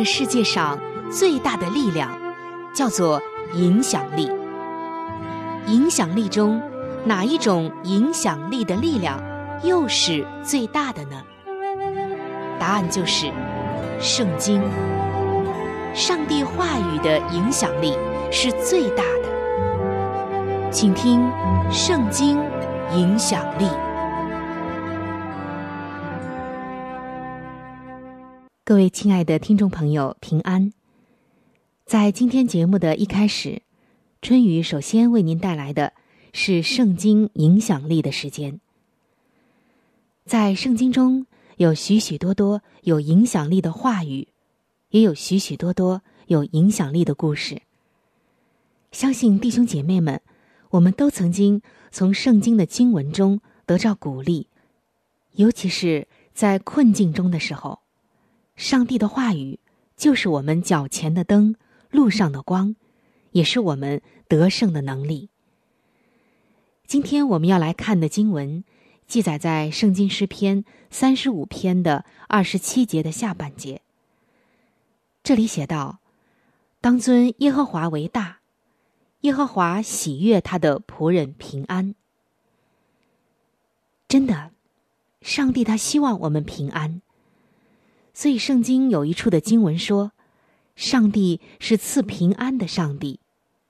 个世界上。最大的力量叫做影响力。影响力中，哪一种影响力的力量又是最大的呢？答案就是圣经。上帝话语的影响力是最大的。请听《圣经影响力》。各位亲爱的听众朋友，平安。在今天节目的一开始，春雨首先为您带来的是圣经影响力的时间。在圣经中有许许多多有影响力的话语，也有许许多多有影响力的故事。相信弟兄姐妹们，我们都曾经从圣经的经文中得到鼓励，尤其是在困境中的时候，上帝的话语就是我们脚前的灯。路上的光，也是我们得胜的能力。今天我们要来看的经文，记载在《圣经诗篇》三十五篇的二十七节的下半节。这里写道：“当尊耶和华为大，耶和华喜悦他的仆人平安。”真的，上帝他希望我们平安。所以，圣经有一处的经文说。上帝是赐平安的上帝，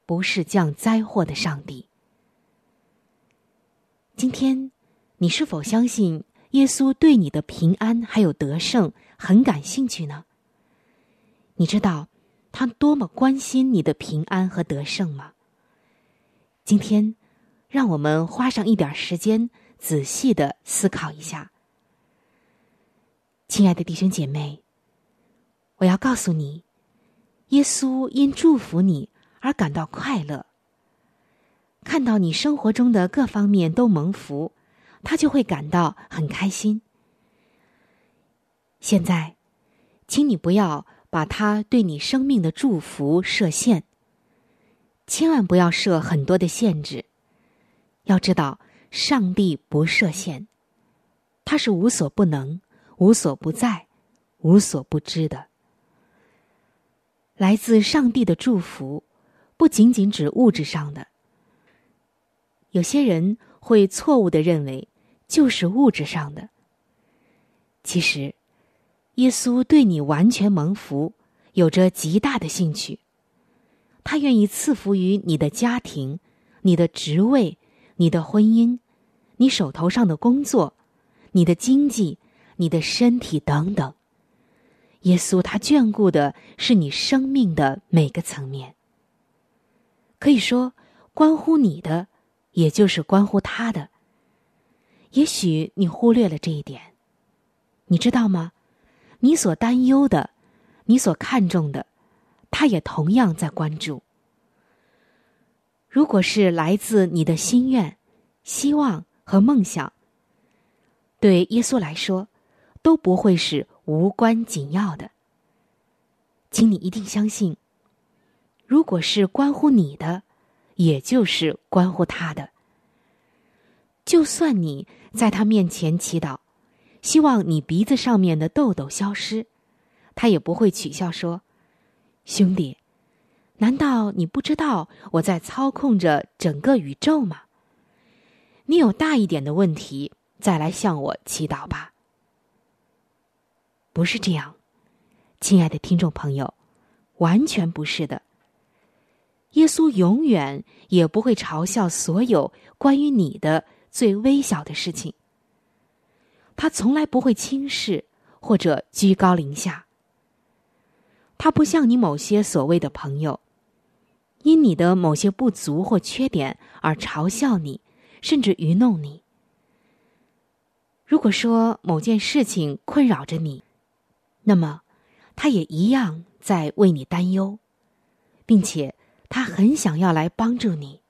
不是降灾祸的上帝。今天，你是否相信耶稣对你的平安还有得胜很感兴趣呢？你知道他多么关心你的平安和得胜吗？今天，让我们花上一点时间，仔细的思考一下。亲爱的弟兄姐妹，我要告诉你。耶稣因祝福你而感到快乐，看到你生活中的各方面都蒙福，他就会感到很开心。现在，请你不要把他对你生命的祝福设限，千万不要设很多的限制。要知道，上帝不设限，他是无所不能、无所不在、无所不知的。来自上帝的祝福，不仅仅指物质上的。有些人会错误的认为，就是物质上的。其实，耶稣对你完全蒙福，有着极大的兴趣。他愿意赐福于你的家庭、你的职位、你的婚姻、你手头上的工作、你的经济、你的身体等等。耶稣他眷顾的是你生命的每个层面，可以说关乎你的，也就是关乎他的。也许你忽略了这一点，你知道吗？你所担忧的，你所看重的，他也同样在关注。如果是来自你的心愿、希望和梦想，对耶稣来说，都不会是。无关紧要的，请你一定相信。如果是关乎你的，也就是关乎他的。就算你在他面前祈祷，希望你鼻子上面的痘痘消失，他也不会取笑说：“兄弟，难道你不知道我在操控着整个宇宙吗？你有大一点的问题，再来向我祈祷吧。不是这样，亲爱的听众朋友，完全不是的。耶稣永远也不会嘲笑所有关于你的最微小的事情。他从来不会轻视或者居高临下。他不像你某些所谓的朋友，因你的某些不足或缺点而嘲笑你，甚至愚弄你。如果说某件事情困扰着你，那么他也一样在为你担忧，并且。他很想要来帮助你，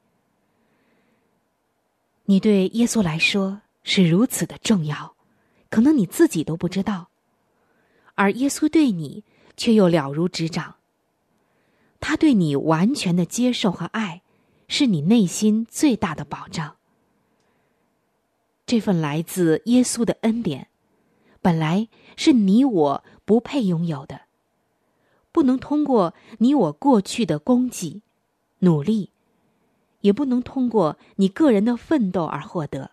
你对耶稣来说是如此的重要，可能你自己都不知道，而耶稣对你却又了如指掌。他对你完全的接受和爱，是你内心最大的保障。这份来自耶稣的恩典，本来是你我不配拥有的，不能通过你我过去的功绩。努力，也不能通过你个人的奋斗而获得。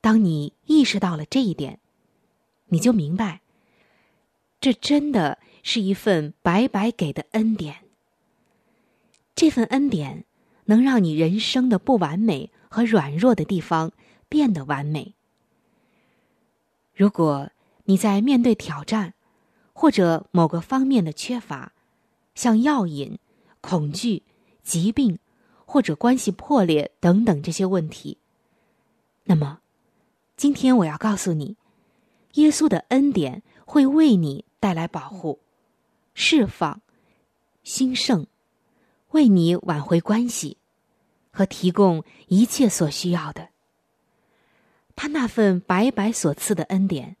当你意识到了这一点，你就明白，这真的是一份白白给的恩典。这份恩典能让你人生的不完美和软弱的地方变得完美。如果你在面对挑战，或者某个方面的缺乏，像药瘾。恐惧、疾病，或者关系破裂等等这些问题。那么，今天我要告诉你，耶稣的恩典会为你带来保护、释放、兴盛，为你挽回关系和提供一切所需要的。他那份白白所赐的恩典，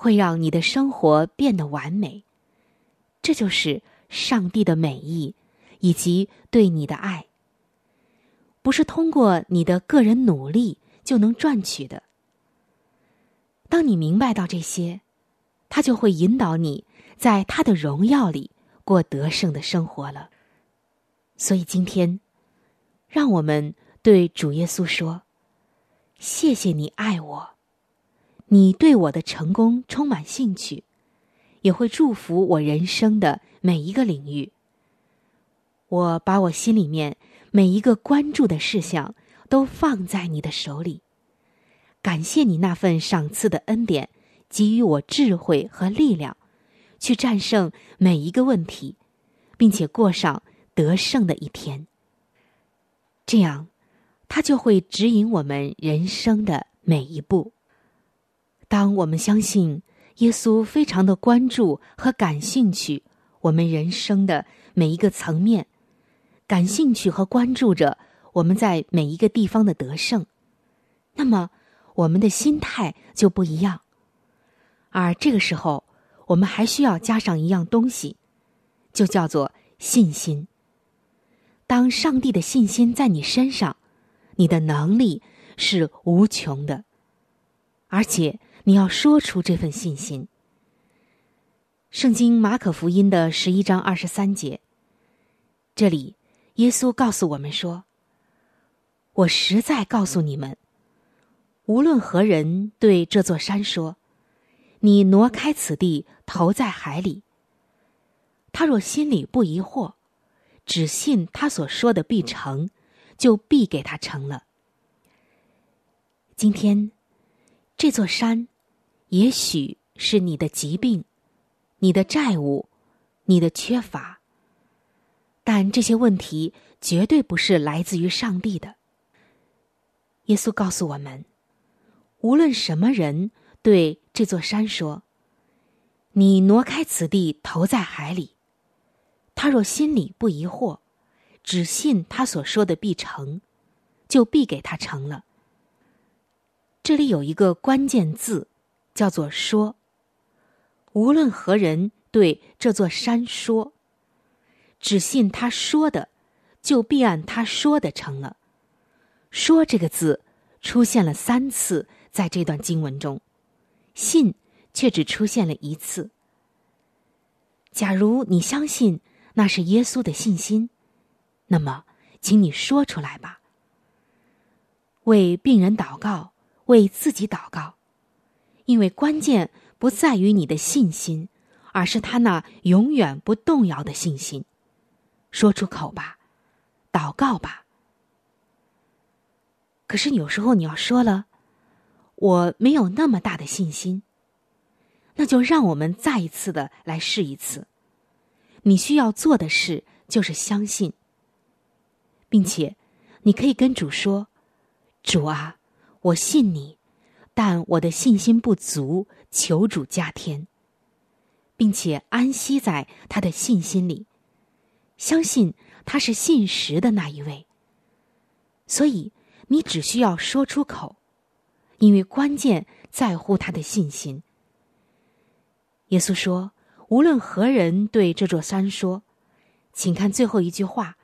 会让你的生活变得完美。这就是上帝的美意。以及对你的爱，不是通过你的个人努力就能赚取的。当你明白到这些，他就会引导你在他的荣耀里过得胜的生活了。所以今天，让我们对主耶稣说：“谢谢你爱我，你对我的成功充满兴趣，也会祝福我人生的每一个领域。”我把我心里面每一个关注的事项都放在你的手里，感谢你那份赏赐的恩典，给予我智慧和力量，去战胜每一个问题，并且过上得胜的一天。这样，他就会指引我们人生的每一步。当我们相信耶稣非常的关注和感兴趣我们人生的每一个层面。感兴趣和关注着我们在每一个地方的得胜，那么我们的心态就不一样。而这个时候，我们还需要加上一样东西，就叫做信心。当上帝的信心在你身上，你的能力是无穷的，而且你要说出这份信心。圣经马可福音的十一章二十三节，这里。耶稣告诉我们说：“我实在告诉你们，无论何人对这座山说，你挪开此地，投在海里，他若心里不疑惑，只信他所说的必成，就必给他成了。今天，这座山，也许是你的疾病，你的债务，你的缺乏。”但这些问题绝对不是来自于上帝的。耶稣告诉我们，无论什么人对这座山说：“你挪开此地，投在海里。”他若心里不疑惑，只信他所说的必成，就必给他成了。这里有一个关键字，叫做“说”。无论何人对这座山说。只信他说的，就必按他说的成了。说这个字出现了三次，在这段经文中，信却只出现了一次。假如你相信那是耶稣的信心，那么，请你说出来吧。为病人祷告，为自己祷告，因为关键不在于你的信心，而是他那永远不动摇的信心。说出口吧，祷告吧。可是有时候你要说了，我没有那么大的信心。那就让我们再一次的来试一次。你需要做的事就是相信，并且你可以跟主说：“主啊，我信你，但我的信心不足，求主加添。”并且安息在他的信心里，相信他是信实的那一位。所以你只需要说出口，因为关键在乎他的信心。耶稣说：“无论何人对这座山说，请看最后一句话。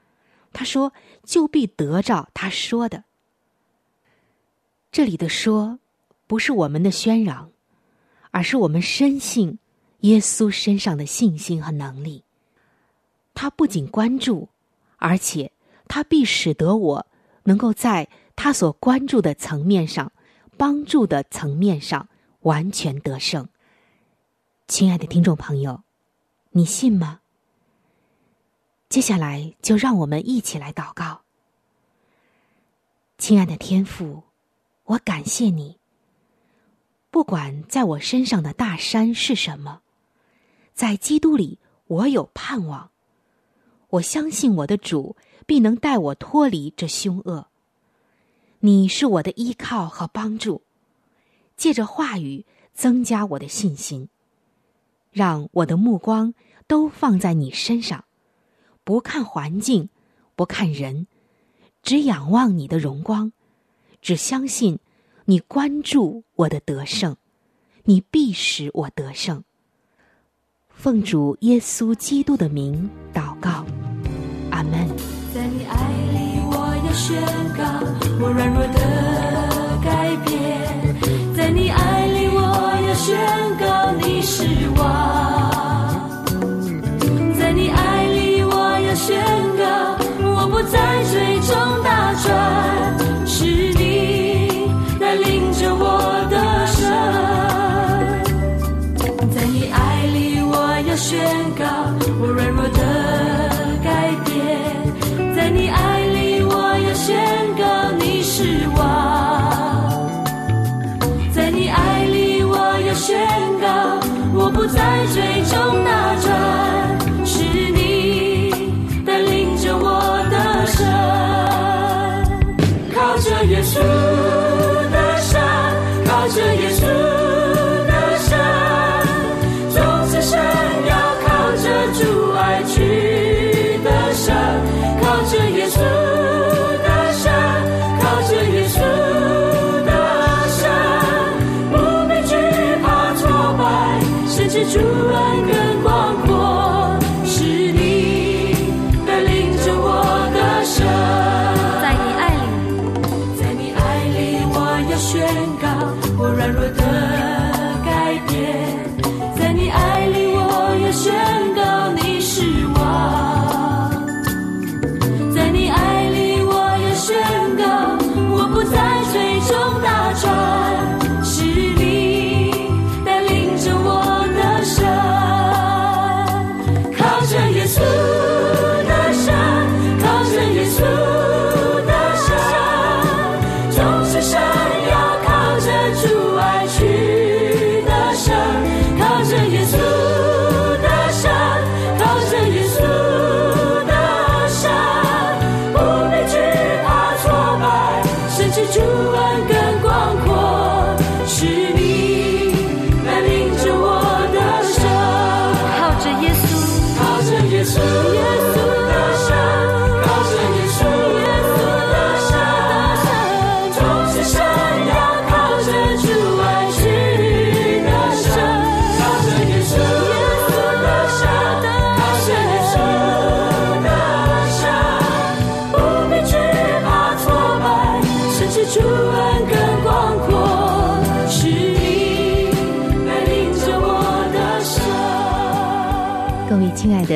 他说：‘就必得着他说的。’这里的‘说’，不是我们的宣嚷，而是我们深信耶稣身上的信心和能力。他不仅关注，而且他必使得我能够在他所关注的层面上、帮助的层面上完全得胜。”亲爱的听众朋友，你信吗？接下来就让我们一起来祷告。亲爱的天父，我感谢你。不管在我身上的大山是什么，在基督里我有盼望。我相信我的主必能带我脱离这凶恶。你是我的依靠和帮助，借着话语增加我的信心。让我的目光都放在你身上，不看环境，不看人，只仰望你的荣光，只相信你关注我的得胜，你必使我得胜。奉主耶稣基督的名祷告，阿门。在你爱里，我要宣告我软弱的我软弱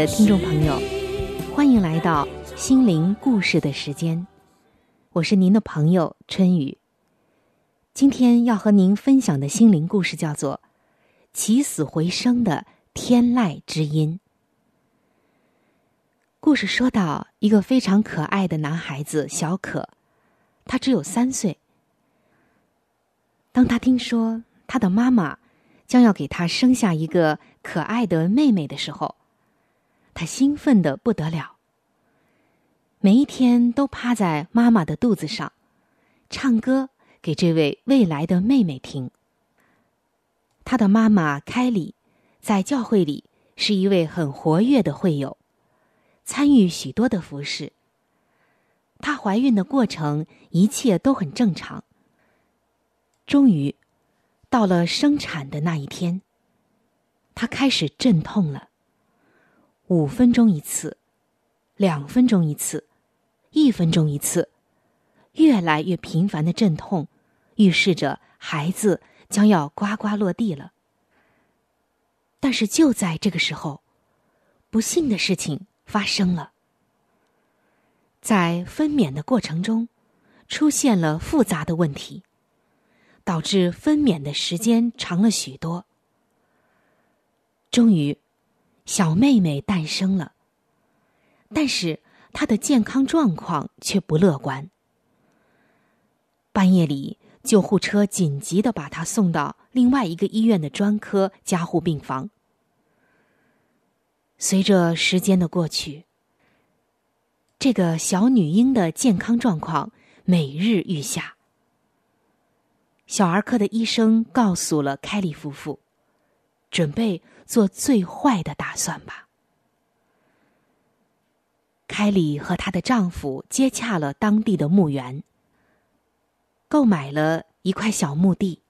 听众朋友，欢迎来到心灵故事的时间。我是您的朋友春雨。今天要和您分享的心灵故事叫做《起死回生的天籁之音》。故事说到一个非常可爱的男孩子小可，他只有三岁。当他听说他的妈妈将要给他生下一个可爱的妹妹的时候，他兴奋的不得了。每一天都趴在妈妈的肚子上，唱歌给这位未来的妹妹听。他的妈妈凯里在教会里是一位很活跃的会友，参与许多的服饰。她怀孕的过程一切都很正常。终于，到了生产的那一天，她开始阵痛了。五分钟一次，两分钟一次。一分钟一次，越来越频繁的阵痛，预示着孩子将要呱呱落地了。但是就在这个时候，不幸的事情发生了。在分娩的过程中，出现了复杂的问题，导致分娩的时间长了许多。终于，小妹妹诞生了，但是。她的健康状况却不乐观。半夜里，救护车紧急的把她送到另外一个医院的专科加护病房。随着时间的过去，这个小女婴的健康状况每日愈下。小儿科的医生告诉了凯利夫妇，准备做最坏的打算吧。凯里和她的丈夫接洽了当地的墓园，购买了一块小墓地。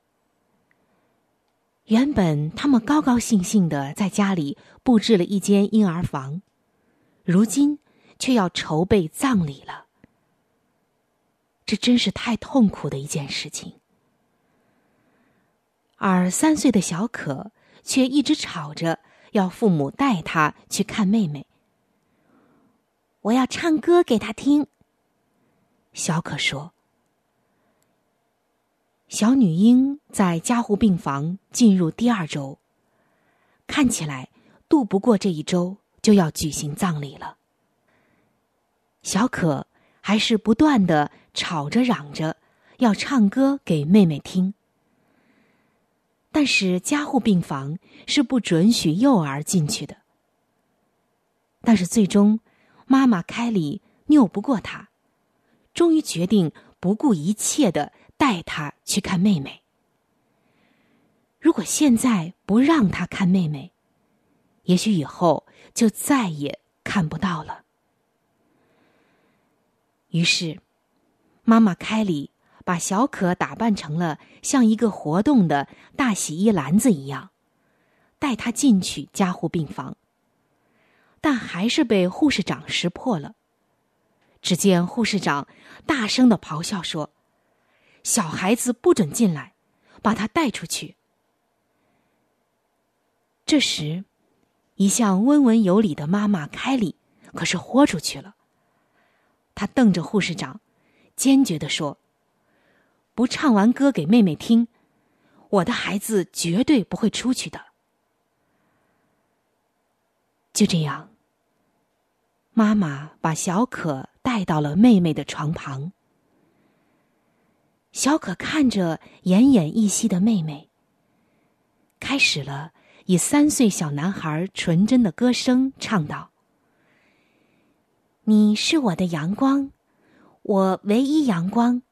原本他们高高兴兴的在家里布置了一间婴儿房，如今却要筹备葬礼了。这真是太痛苦的一件事情。而三岁的小可却一直吵着要父母带他去看妹妹。我要唱歌给他听。小可说：“小女婴在加护病房进入第二周，看起来度不过这一周就要举行葬礼了。小可还是不断的吵着嚷着要唱歌给妹妹听，但是加护病房是不准许幼儿进去的。但是最终。”妈妈凯里拗不过他，终于决定不顾一切的带他去看妹妹。如果现在不让他看妹妹，也许以后就再也看不到了。于是，妈妈凯里把小可打扮成了像一个活动的大洗衣篮子一样，带他进去加护病房。但还是被护士长识破了。只见护士长大声的咆哮说：“小孩子不准进来，把他带出去。”这时，一向温文有礼的妈妈凯里可是豁出去了。她瞪着护士长，坚决的说：“不唱完歌给妹妹听，我的孩子绝对不会出去的。”就这样。妈妈把小可带到了妹妹的床旁。小可看着奄奄一息的妹妹，开始了以三岁小男孩纯真的歌声唱道：“你是我的阳光，我唯一阳光。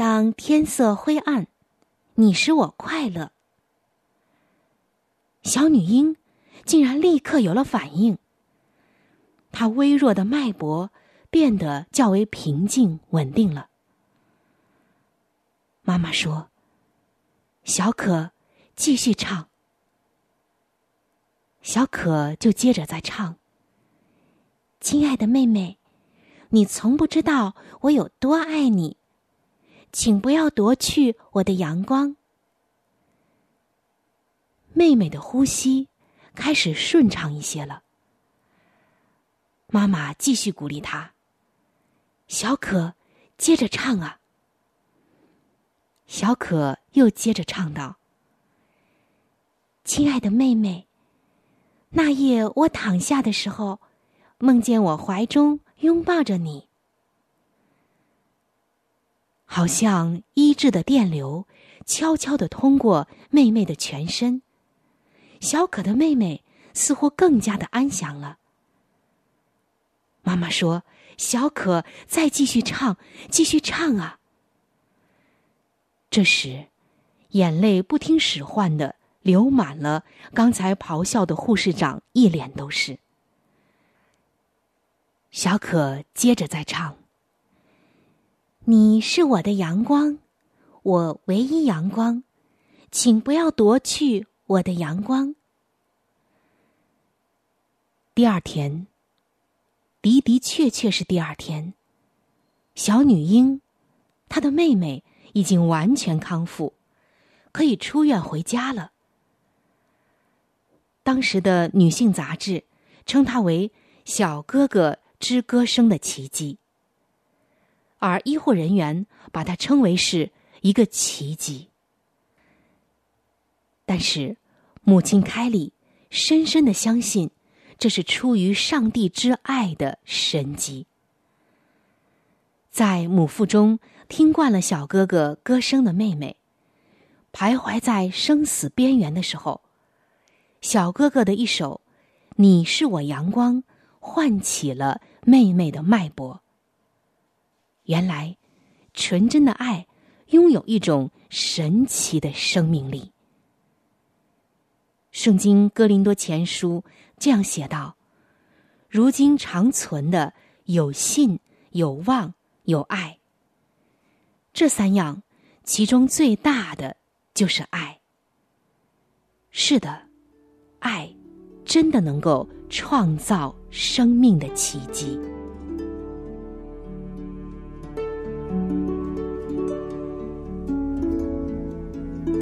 当天色灰暗，你使我快乐。”小女婴竟然立刻有了反应。她微弱的脉搏变得较为平静稳定了。妈妈说：“小可，继续唱。”小可就接着在唱：“亲爱的妹妹，你从不知道我有多爱你，请不要夺去我的阳光。”妹妹的呼吸开始顺畅一些了。妈妈继续鼓励他：“小可，接着唱啊！”小可又接着唱道：“亲爱的妹妹，那夜我躺下的时候，梦见我怀中拥抱着你，好像医治的电流，悄悄的通过妹妹的全身。小可的妹妹似乎更加的安详了。妈妈说：‘小可，再继续唱，继续唱啊！’”这时，眼泪不听使唤的流满了刚才咆哮的护士长一脸都是。小可接着再唱：“你是我的阳光，我唯一阳光，请不要夺去我的阳光。”第二天，的的确确是第二天，小女婴，她的妹妹。已经完全康复，可以出院回家了。当时的女性杂志称她为“小哥哥之歌声的奇迹”，而医护人员把它称为是一个奇迹。但是，母亲凯莉深深的相信，这是出于上帝之爱的神迹。在母腹中。听惯了小哥哥歌声的妹妹，徘徊在生死边缘的时候，小哥哥的一首《你是我阳光》唤起了妹妹的脉搏。原来，纯真的爱拥有一种神奇的生命力。圣经哥林多前书这样写道：“如今长存的有信、有望、有爱。”这三样，其中最大的就是爱。是的，爱真的能够创造生命的奇迹。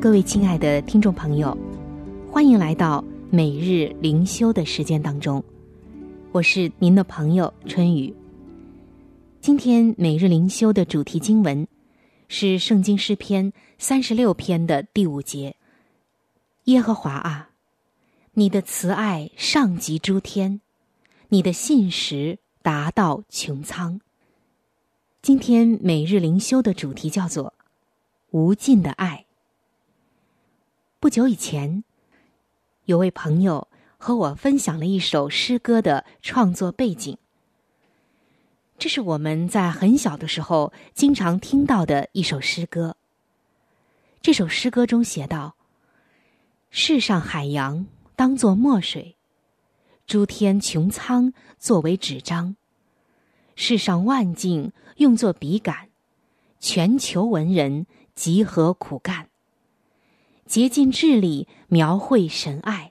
各位亲爱的听众朋友，欢迎来到每日灵修的时间当中，我是您的朋友春雨。今天每日灵修的主题经文是《圣经诗篇》三十六篇的第五节：“耶和华啊，你的慈爱上及诸天，你的信实达到穹苍。”今天每日灵修的主题叫做“无尽的爱”。不久以前，有位朋友和我分享了一首诗歌的创作背景。这是我们在很小的时候经常听到的一首诗歌。这首诗歌中写道：“世上海洋当作墨水，诸天穹苍作为纸张，世上万境用作笔杆，全球文人集合苦干，竭尽智力描绘神爱。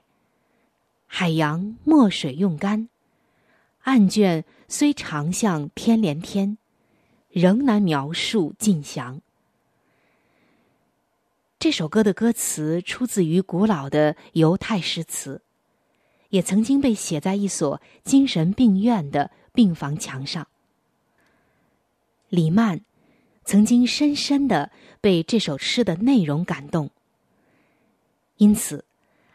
海洋墨水用干，案卷。”虽长向天连天，仍难描述尽详。这首歌的歌词出自于古老的犹太诗词，也曾经被写在一所精神病院的病房墙上。李曼曾经深深的被这首诗的内容感动，因此，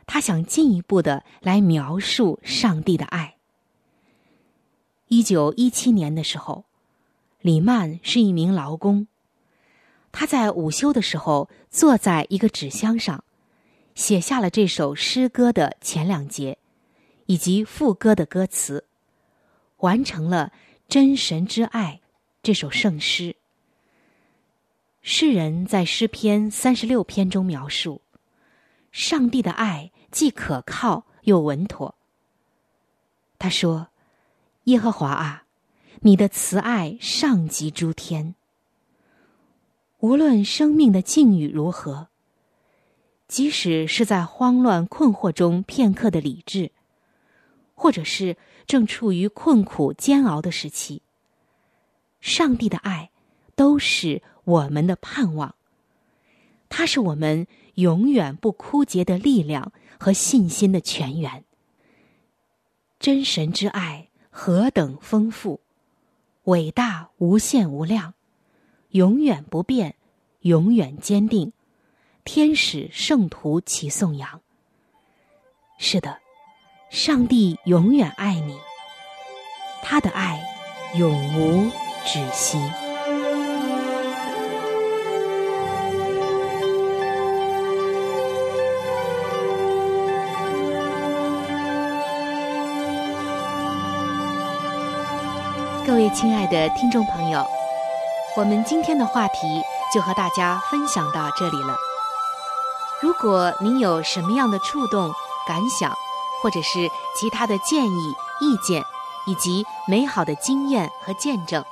他想进一步的来描述上帝的爱。一九一七年的时候，李曼是一名劳工，他在午休的时候坐在一个纸箱上，写下了这首诗歌的前两节，以及副歌的歌词，完成了《真神之爱》这首圣诗。诗人在诗篇三十六篇中描述，上帝的爱既可靠又稳妥。他说：“耶和华啊。”你的慈爱上及诸天。无论生命的境遇如何，即使是在慌乱困惑中片刻的理智，或者是正处于困苦煎熬的时期，上帝的爱都是我们的盼望。它是我们永远不枯竭的力量和信心的泉源。真神之爱何等丰富！伟大无限无量，永远不变，永远坚定。天使圣徒齐颂扬。是的，上帝永远爱你，他的爱永无止息。位亲爱的听众朋友，我们今天的话题就和大家分享到这里了。如果您有什么样的触动、感想，或者是其他的建议、意见，以及美好的经验和见证，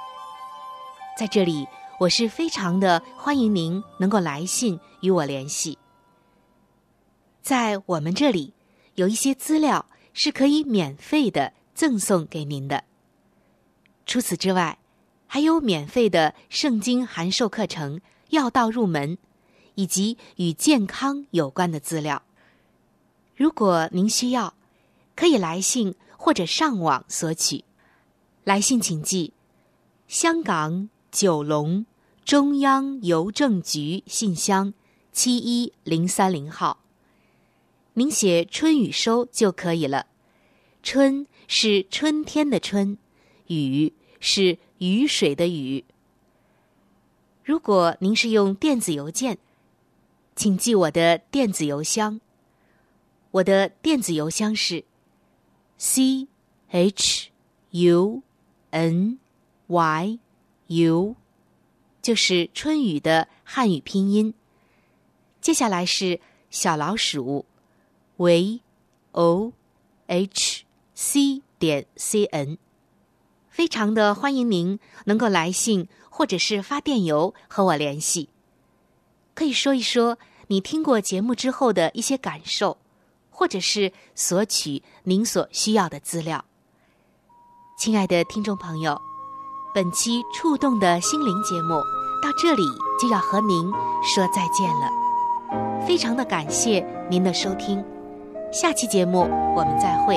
在这里我是非常的欢迎您能够来信与我联系。在我们这里有一些资料是可以免费的赠送给您的。除此之外，还有免费的圣经函授课程、要道入门，以及与健康有关的资料。如果您需要，可以来信或者上网索取。来信请寄：香港九龙中央邮政局信箱七一零三零号。您写“春雨收”就可以了。春是春天的春。雨是雨水的雨。如果您是用电子邮件，请记我的电子邮箱。我的电子邮箱是 c h u n y u，就是春雨的汉语拼音。接下来是小老鼠 v o h c 点 c n。非常的欢迎您能够来信或者是发电邮和我联系，可以说一说你听过节目之后的一些感受，或者是索取您所需要的资料。亲爱的听众朋友，本期触动的心灵节目到这里就要和您说再见了，非常的感谢您的收听，下期节目我们再会，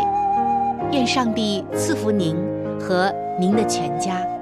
愿上帝赐福您。和您的全家。